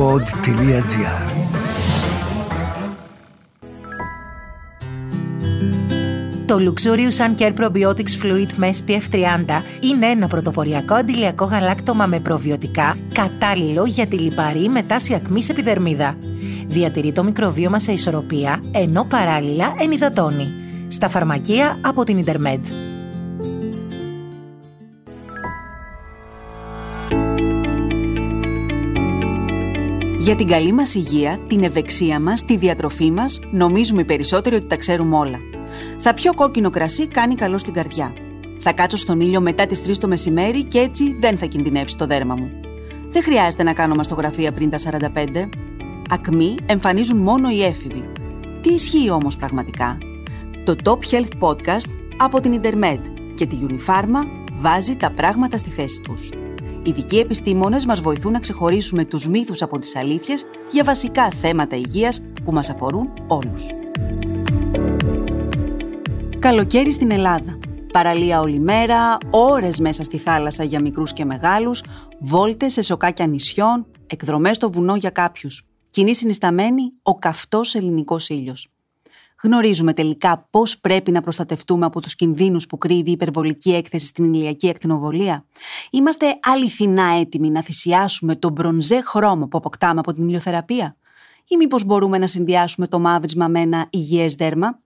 pod.gr Το Luxurious Sun Care Probiotics Fluid με SPF 30 είναι ένα πρωτοποριακό αντιλιακό γαλάκτωμα με προβιωτικά κατάλληλο για τη λιπαρή με τάση ακμής επιδερμίδα. Διατηρεί το μικροβίωμα σε ισορροπία, ενώ παράλληλα ενυδατώνει. Στα φαρμακεία από την Intermed. Για την καλή μας υγεία, την ευεξία μας, τη διατροφή μας, νομίζουμε οι περισσότεροι ότι τα ξέρουμε όλα. Θα πιω κόκκινο κρασί κάνει καλό στην καρδιά. Θα κάτσω στον ήλιο μετά τις 3 το μεσημέρι και έτσι δεν θα κινδυνεύσει το δέρμα μου. Δεν χρειάζεται να κάνω μαστογραφία πριν τα 45. Ακμή εμφανίζουν μόνο οι έφηβοι. Τι ισχύει όμως πραγματικά; Το Top Health Podcast από την Intermed και τη Unipharma βάζει τα πράγματα στη θέση τους. Ειδικοί επιστήμονες μας βοηθούν να ξεχωρίσουμε τους μύθους από τις αλήθειες για βασικά θέματα υγείας που μας αφορούν όλους. Καλοκαίρι στην Ελλάδα. Παραλία όλη μέρα, ώρες μέσα στη θάλασσα για μικρούς και μεγάλους, βόλτες σε σοκάκια νησιών, εκδρομές στο βουνό για κάποιους. Κοινή συνισταμένη, ο καυτός ελληνικός ήλιος. Γνωρίζουμε τελικά πώς πρέπει να προστατευτούμε από τους κινδύνους που κρύβει η υπερβολική έκθεση στην ηλιακή ακτινοβολία. Είμαστε αληθινά έτοιμοι να θυσιάσουμε τον μπρονζέ χρώμο που αποκτάμε από την ηλιοθεραπεία; Ή μήπως μπορούμε να συνδυάσουμε το μαύρισμα με ένα υγιές δέρμα;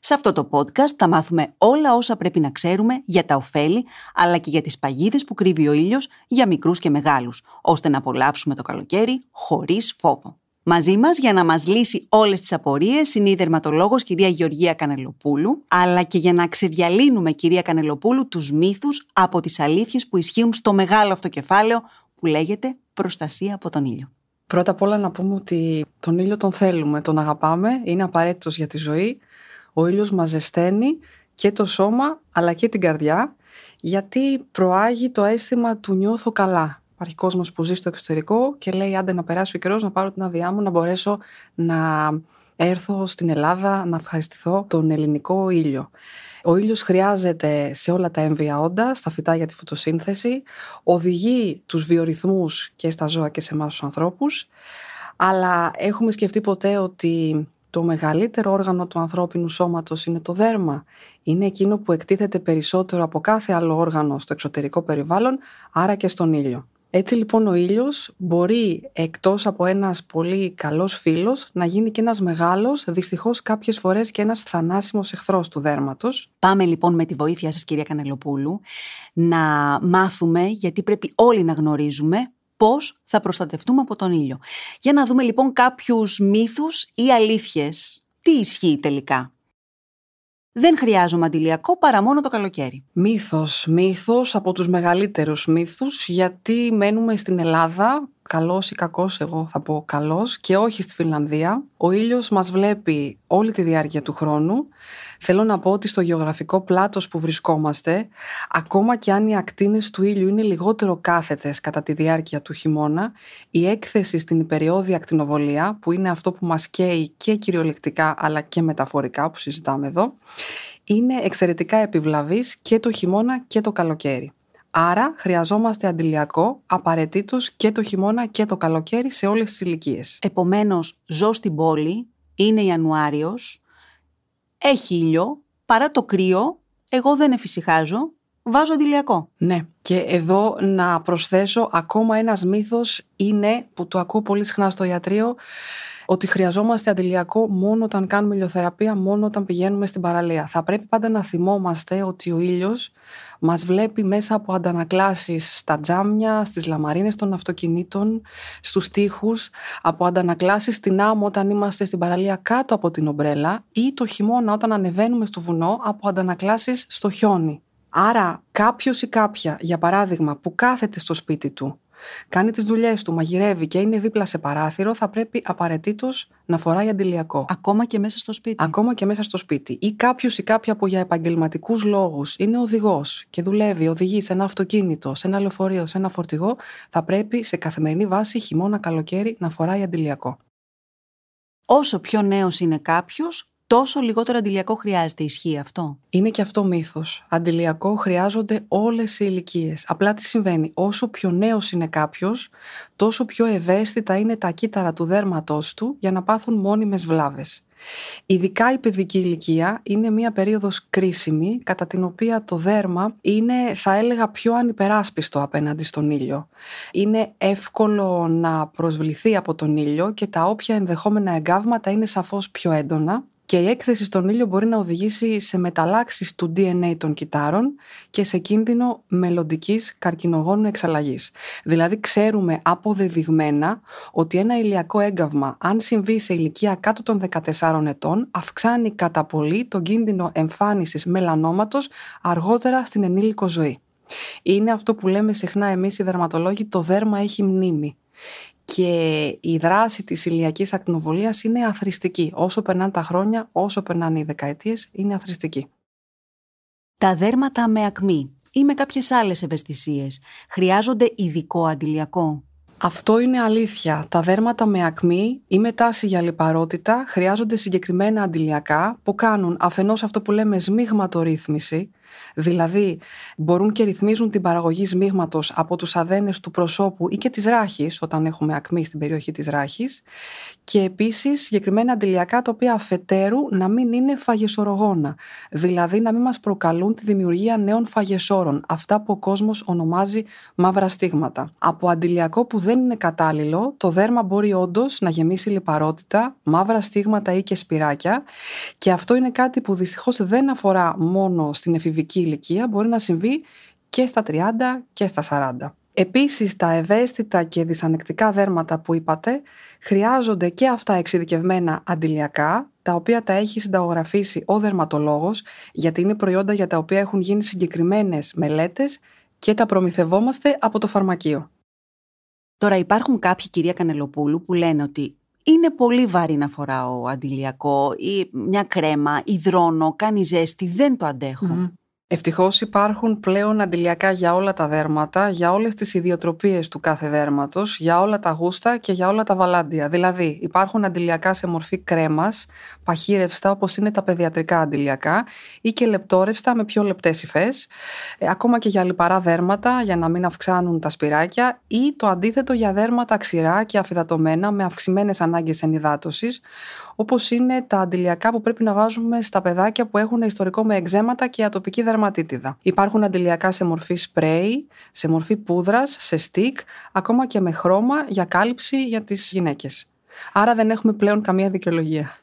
Σε αυτό το podcast θα μάθουμε όλα όσα πρέπει να ξέρουμε για τα ωφέλη, αλλά και για τις παγίδες που κρύβει ο ήλιος για μικρούς και μεγάλους, ώστε να απολαύσουμε το καλοκαίρι χωρίς φόβο. Μαζί μας για να μας λύσει όλες τις απορίες είναι η δερματολόγος κυρία Γεωργία Κανελοπούλου, αλλά και για να ξεδιαλύνουμε, κυρία Κανελοπούλου, τους μύθους από τις αλήθειες που ισχύουν στο μεγάλο αυτό κεφάλαιο που λέγεται προστασία από τον ήλιο. Πρώτα απ' όλα να πούμε ότι τον ήλιο τον θέλουμε, τον αγαπάμε, είναι απαραίτητος για τη ζωή. Ο ήλιος μας ζεσταίνει και το σώμα αλλά και την καρδιά γιατί προάγει το αίσθημα του νιώθω καλά. Υπάρχει κόσμος που ζει στο εξωτερικό και λέει: Άντε να περάσει ο καιρός, να πάρω την άδειά μου, να μπορέσω να έρθω στην Ελλάδα να ευχαριστηθώ τον ελληνικό ήλιο. Ο ήλιος χρειάζεται σε όλα τα έμβια όντα, στα φυτά για τη φωτοσύνθεση, οδηγεί τους βιορυθμούς και στα ζώα και σε εμάς τους ανθρώπους, αλλά έχουμε σκεφτεί ποτέ ότι το μεγαλύτερο όργανο του ανθρώπινου σώματος είναι το δέρμα. Είναι εκείνο που εκτίθεται περισσότερο από κάθε άλλο όργανο στο εξωτερικό περιβάλλον, άρα και στον ήλιο. Έτσι λοιπόν ο ήλιος μπορεί εκτός από ένας πολύ καλός φίλος να γίνει και ένας μεγάλος, δυστυχώς κάποιες φορές και ένας θανάσιμος εχθρός του δέρματος. Πάμε λοιπόν με τη βοήθεια σας κυρία Κανελοπούλου να μάθουμε γιατί πρέπει όλοι να γνωρίζουμε πώς θα προστατευτούμε από τον ήλιο. Για να δούμε λοιπόν κάποιους μύθους ή αλήθειες. Τι ισχύει τελικά; Δεν χρειάζομαι αντιλιακό παρά μόνο το καλοκαίρι. Μύθος, μύθος από τους μεγαλύτερους μύθους γιατί μένουμε στην Ελλάδα, καλός ή κακός εγώ θα πω καλός και όχι στη Φιλανδία. Ο ήλιος μας βλέπει όλη τη διάρκεια του χρόνου. Θέλω να πω ότι στο γεωγραφικό πλάτος που βρισκόμαστε, ακόμα και αν οι ακτίνες του ήλιου είναι λιγότερο κάθετες κατά τη διάρκεια του χειμώνα, η έκθεση στην υπεριόδια ακτινοβολία, που είναι αυτό που μας καίει και κυριολεκτικά αλλά και μεταφορικά που συζητάμε εδώ, είναι εξαιρετικά επιβλαβής και το χειμώνα και το καλοκαίρι. Άρα χρειαζόμαστε αντιλιακό απαραίτητος και το χειμώνα και το καλοκαίρι σε όλες τις ηλικίες. Επομένως, ζω στην πόλη, είναι Ιανουάριος, έχει ήλιο, παρά το κρύο, εγώ δεν εφησυχάζω, βάζω αντιλιακό. Ναι, και εδώ να προσθέσω ακόμα ένας μύθος είναι, που το ακούω πολύ συχνά στο ιατρείο, ότι χρειαζόμαστε αντιλιακό μόνο όταν κάνουμε ηλιοθεραπεία, μόνο όταν πηγαίνουμε στην παραλία. Θα πρέπει πάντα να θυμόμαστε ότι ο ήλιος μας βλέπει μέσα από αντανακλάσεις στα τζάμια, στις λαμαρίνες των αυτοκινήτων, στους τοίχους, από αντανακλάσεις στην άμμο όταν είμαστε στην παραλία κάτω από την ομπρέλα ή το χειμώνα όταν ανεβαίνουμε στο βουνό από αντανακλάσεις στο χιόνι. Άρα κάποιος ή κάποια, για παράδειγμα, που κάθεται στο σπίτι του κάνει τις δουλειές του, μαγειρεύει και είναι δίπλα σε παράθυρο, θα πρέπει απαραίτητος να φοράει αντιλιακό. Ακόμα και μέσα στο σπίτι. Ακόμα και μέσα στο σπίτι. Ή κάποιος ή κάποια που για επαγγελματικούς λόγους είναι οδηγός και δουλεύει, οδηγεί σε ένα αυτοκίνητο, σε ένα λεωφορείο, σε ένα φορτηγό, θα πρέπει σε καθημερινή βάση χειμώνα καλοκαίρι να φοράει αντιλιακό. Όσο πιο νέος είναι κάποιος, τόσο λιγότερο αντιλιακό χρειάζεται. Ισχύει αυτό; Είναι και αυτό μύθος. Αντιλιακό χρειάζονται όλες οι ηλικίες. Απλά τι συμβαίνει. Όσο πιο νέος είναι κάποιος, τόσο πιο ευαίσθητα είναι τα κύτταρα του δέρματός του για να πάθουν μόνιμες βλάβες. Ειδικά η παιδική ηλικία είναι μια περίοδος κρίσιμη κατά την οποία το δέρμα είναι θα έλεγα πιο ανυπεράσπιστο απέναντι στον ήλιο. Είναι εύκολο να προσβληθεί από τον ήλιο και τα όποια ενδεχόμενα εγκάβματα είναι σαφώς πιο έντονα και η έκθεση στον ήλιο μπορεί να οδηγήσει σε μεταλλάξεις του DNA των κυτάρων και σε κίνδυνο μελλοντικής καρκινογόνου εξαλλαγής. Δηλαδή ξέρουμε αποδεδειγμένα ότι ένα ηλιακό έγκαυμα αν συμβεί σε ηλικία κάτω των 14 ετών αυξάνει κατά πολύ τον κίνδυνο εμφάνισης μελανόματος αργότερα στην ενήλικο ζωή. Είναι αυτό που λέμε συχνά εμείς οι δερματολόγοι, το δέρμα έχει μνήμη και η δράση της ηλιακής ακτινοβολίας είναι αθρηστική. Όσο περνάνε τα χρόνια, όσο περνάνε οι δεκαετίες, είναι αθρηστική. Τα δέρματα με ακμή ή με κάποιες άλλες ευαισθησίες χρειάζονται ειδικό αντιλιακό; Αυτό είναι αλήθεια. Τα δέρματα με ακμή ή με τάση για λιπαρότητα χρειάζονται συγκεκριμένα αντιλιακά που κάνουν αφενός αυτό που λέμε σμίγματορύθμιση, Δηλαδή, μπορούν και ρυθμίζουν την παραγωγή σμίγματος από τους αδένες του προσώπου ή και της ράχης, όταν έχουμε ακμή στην περιοχή της ράχης. Και επίσης συγκεκριμένα αντιλιακά τα οποία αφετέρου να μην είναι φαγεσορογόνα. Δηλαδή, να μην μας προκαλούν τη δημιουργία νέων φαγεσόρων. Αυτά που ο κόσμος ονομάζει μαύρα στίγματα. Από αντιλιακό που δεν είναι κατάλληλο, το δέρμα μπορεί όντως να γεμίσει λιπαρότητα, μαύρα στίγματα ή και σπυράκια. Και αυτό είναι κάτι που δυστυχώς δεν αφορά μόνο στην εφηβική ηλικία μπορεί να συμβεί και στα 30 και στα 40. Επίσης τα ευαίσθητα και δυσανεκτικά δέρματα που είπατε χρειάζονται και αυτά εξειδικευμένα αντιλιακά τα οποία τα έχει συνταγογραφήσει ο δερματολόγος γιατί είναι προϊόντα για τα οποία έχουν γίνει συγκεκριμένες μελέτες και τα προμηθευόμαστε από το φαρμακείο. Τώρα υπάρχουν κάποιοι κυρία Κανελοπούλου που λένε ότι είναι πολύ βαρύ να φοράω αντιλιακό ή μια κρέμα, υδρώνω, κάνει ζέστη, δεν το αντέχω. Ευτυχώς υπάρχουν πλέον αντιλιακά για όλα τα δέρματα, για όλες τις ιδιοτροπίες του κάθε δέρματος, για όλα τα γούστα και για όλα τα βαλάντια. Δηλαδή, υπάρχουν αντιλιακά σε μορφή κρέμας, παχύρευστα όπως είναι τα παιδιατρικά αντιλιακά, ή και λεπτόρευστα με πιο λεπτές υφές, ε, ακόμα και για λιπαρά δέρματα, για να μην αυξάνουν τα σπυράκια, ή το αντίθετο για δέρματα ξηρά και αφιδατωμένα με αυξημένες ανάγκες ενυδάτωσης, όπως είναι τα αντιλιακά που πρέπει να βάζουμε στα παιδάκια που έχουν ιστορικό με εξέματα και ατοπική δερματίτιδα. Υπάρχουν αντιλιακά σε μορφή σπρέι, σε μορφή πούδρας, σε στικ, ακόμα και με χρώμα για κάλυψη για τις γυναίκες. Άρα δεν έχουμε πλέον καμία δικαιολογία.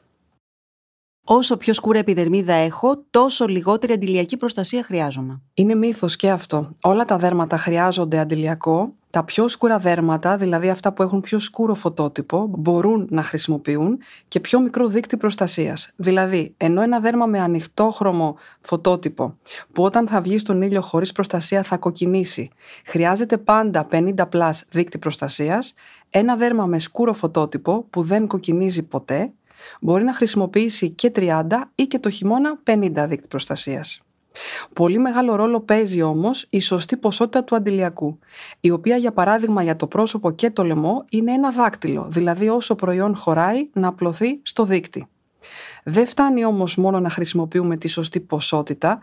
Όσο πιο σκούρα επιδερμίδα έχω, τόσο λιγότερη αντιλιακή προστασία χρειάζομαι. Είναι μύθος και αυτό. Όλα τα δέρματα χρειάζονται αντιλιακό. Τα πιο σκούρα δέρματα, δηλαδή αυτά που έχουν πιο σκούρο φωτότυπο, μπορούν να χρησιμοποιούν και πιο μικρό δείκτη προστασίας. Δηλαδή, ενώ ένα δέρμα με ανοιχτόχρωμο φωτότυπο, που όταν θα βγει στον ήλιο χωρίς προστασία θα κοκκινήσει, χρειάζεται πάντα 50 plus δείκτη προστασίας, ένα δέρμα με σκούρο φωτότυπο που δεν κοκκινίζει ποτέ, μπορεί να χρησιμοποιήσει και 30 ή και το χειμώνα 50 δείκτη προστασίας. Πολύ μεγάλο ρόλο παίζει όμως η σωστή ποσότητα του αντηλιακού, η οποία για παράδειγμα για το πρόσωπο και το λαιμό είναι ένα δάκτυλο, δηλαδή όσο προϊόν χωράει να απλωθεί στο δείκτη. Δεν φτάνει όμως μόνο να χρησιμοποιούμε τη σωστή ποσότητα,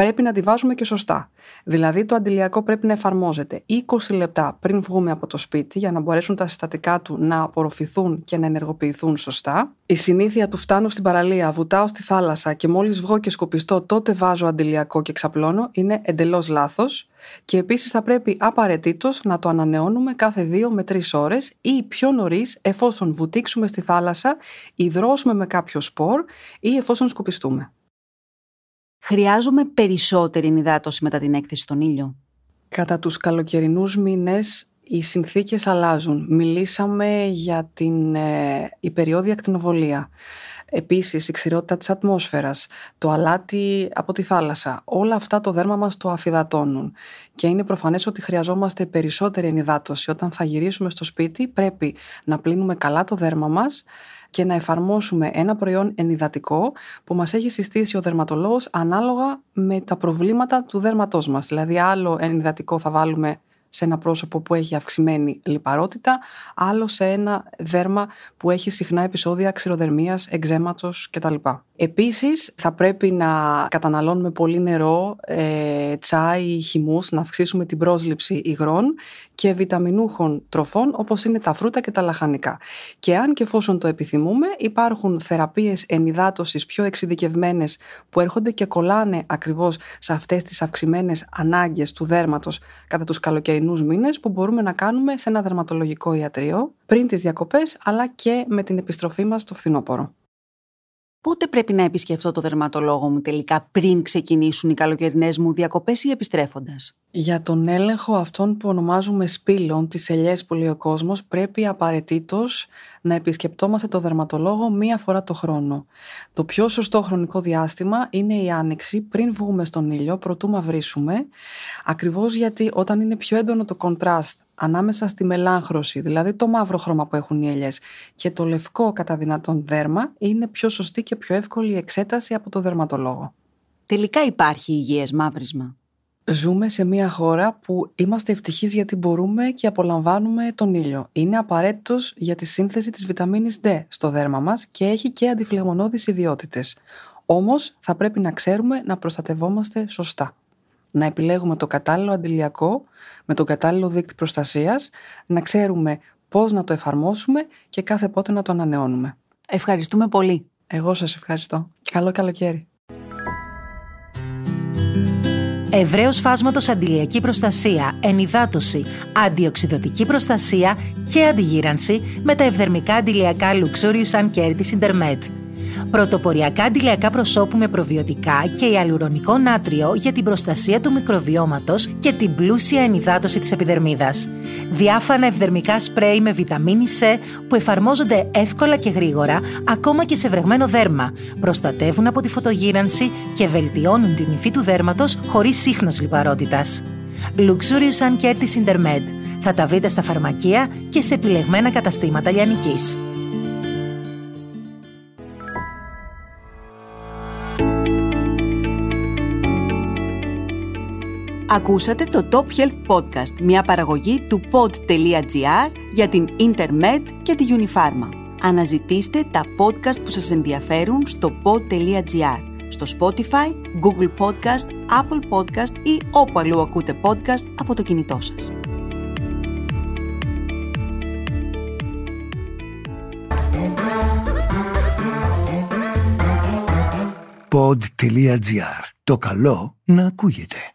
πρέπει να τη βάζουμε και σωστά. Δηλαδή το αντιλιακό πρέπει να εφαρμόζεται 20 λεπτά πριν βγούμε από το σπίτι για να μπορέσουν τα συστατικά του να απορροφηθούν και να ενεργοποιηθούν σωστά. Η συνήθεια του φτάνω στην παραλία, βουτάω στη θάλασσα και μόλις βγω και σκοπιστώ τότε βάζω αντιλιακό και ξαπλώνω είναι εντελώς λάθος. Και επίσης θα πρέπει απαραίτητος να το ανανεώνουμε κάθε 2 με 3 ώρες ή πιο νωρίς εφόσον βουτήξουμε στη θάλασσα, υδρώσουμε με κάποιο σπορ ή εφόσον σκοπιστούμε. Χρειάζομαι περισσότερη ενυδάτωση μετά την έκθεση στον ήλιο. Κατά τους καλοκαιρινούς μήνες οι συνθήκες αλλάζουν. Μιλήσαμε για την ε, υπεριόδια ακτινοβολία. Επίσης, η ξηρότητα της ατμόσφαιρας, το αλάτι από τη θάλασσα, όλα αυτά το δέρμα μας το αφυδατώνουν. Και είναι προφανές ότι χρειαζόμαστε περισσότερη ενυδάτωση. Όταν θα γυρίσουμε στο σπίτι πρέπει να πλύνουμε καλά το δέρμα μας, και να εφαρμόσουμε ένα προϊόν ενυδατικό που μας έχει συστήσει ο δερματολόγος ανάλογα με τα προβλήματα του δέρματός μας. Δηλαδή άλλο ενυδατικό θα βάλουμε σε ένα πρόσωπο που έχει αυξημένη λιπαρότητα, άλλο σε ένα δέρμα που έχει συχνά επεισόδια ξηροδερμίας, εξέματος κτλ. Επίσης θα πρέπει να καταναλώνουμε πολύ νερό, ε, τσάι, χυμούς, να αυξήσουμε την πρόσληψη υγρών και βιταμινούχων τροφών όπως είναι τα φρούτα και τα λαχανικά. Και αν και εφόσον το επιθυμούμε υπάρχουν θεραπείες ενυδάτωσης πιο εξειδικευμένες που έρχονται και κολλάνε ακριβώς σε αυτές τις αυξημένες ανάγκες του δέρματος κατά τους καλοκαιρινούς μήνες που μπορούμε να κάνουμε σε ένα δερματολογικό ιατρείο πριν τις διακοπές αλλά και με την επιστροφή μας στο φθινόπωρο. Πότε πρέπει να επισκεφθώ το δερματολόγο μου τελικά πριν ξεκινήσουν οι καλοκαιρινές μου διακοπές ή επιστρέφοντας; Για τον έλεγχο αυτών που ονομάζουμε σπήλων, τις ελιές που λέει ο κόσμος, πρέπει απαραίτητος να επισκεπτόμαστε το δερματολόγο μία φορά το χρόνο. Το πιο σωστό χρονικό διάστημα είναι η άνοιξη πριν βγούμε στον ήλιο, προτού μαυρίσουμε, ακριβώς γιατί όταν είναι πιο έντονο το κοντράστ ανάμεσα στη μελάχρωση, δηλαδή το μαύρο χρώμα που έχουν οι ελιές και το λευκό κατά δυνατόν δέρμα, είναι πιο σωστή και πιο εύκολη εξέταση από το δερματολόγο. Τελικά υπάρχει υγιές μαύρισμα. Ζούμε σε μια χώρα που είμαστε ευτυχείς γιατί μπορούμε και απολαμβάνουμε τον ήλιο. Είναι απαραίτητος για τη σύνθεση της βιταμίνης D στο δέρμα μας και έχει και αντιφλεγμονώδεις ιδιότητες. Όμως θα πρέπει να ξέρουμε να προστατευόμαστε σωστά. Να επιλέγουμε το κατάλληλο αντιλιακό με τον κατάλληλο δίκτυο προστασίας, να ξέρουμε πώς να το εφαρμόσουμε και κάθε πότε να το ανανεώνουμε. Ευχαριστούμε πολύ. Εγώ σας ευχαριστώ. Και καλό καλοκαίρι. Ευρέως φάσματος αντιλιακή προστασία, ενυδάτωση, αντιοξυδοτική προστασία και αντιγύρανση με τα ευδερμικά αντιλιακά Luxurious Sun Care της Intermed πρωτοποριακά αντιλιακά προσώπου με προβιωτικά και ιαλουρονικό νάτριο για την προστασία του μικροβιώματος και την πλούσια ενυδάτωση της επιδερμίδας. Διάφανα ευδερμικά σπρέι με βιταμίνη C που εφαρμόζονται εύκολα και γρήγορα ακόμα και σε βρεγμένο δέρμα. Προστατεύουν από τη φωτογύρανση και βελτιώνουν την υφή του δέρματος χωρίς σύχνος λιπαρότητας. Luxurious Sun Care της Intermed. Θα τα βρείτε στα φαρμακεία και σε επιλεγμένα καταστήματα λιανικής. Ακούσατε το Top Health Podcast, μια παραγωγή του pod.gr για την Intermed και τη Unipharma. Αναζητήστε τα podcast που σας ενδιαφέρουν στο pod.gr, στο Spotify, Google Podcast, Apple Podcast ή όπου αλλού ακούτε podcast από το κινητό σας. Pod.gr. Το καλό να ακούγεται.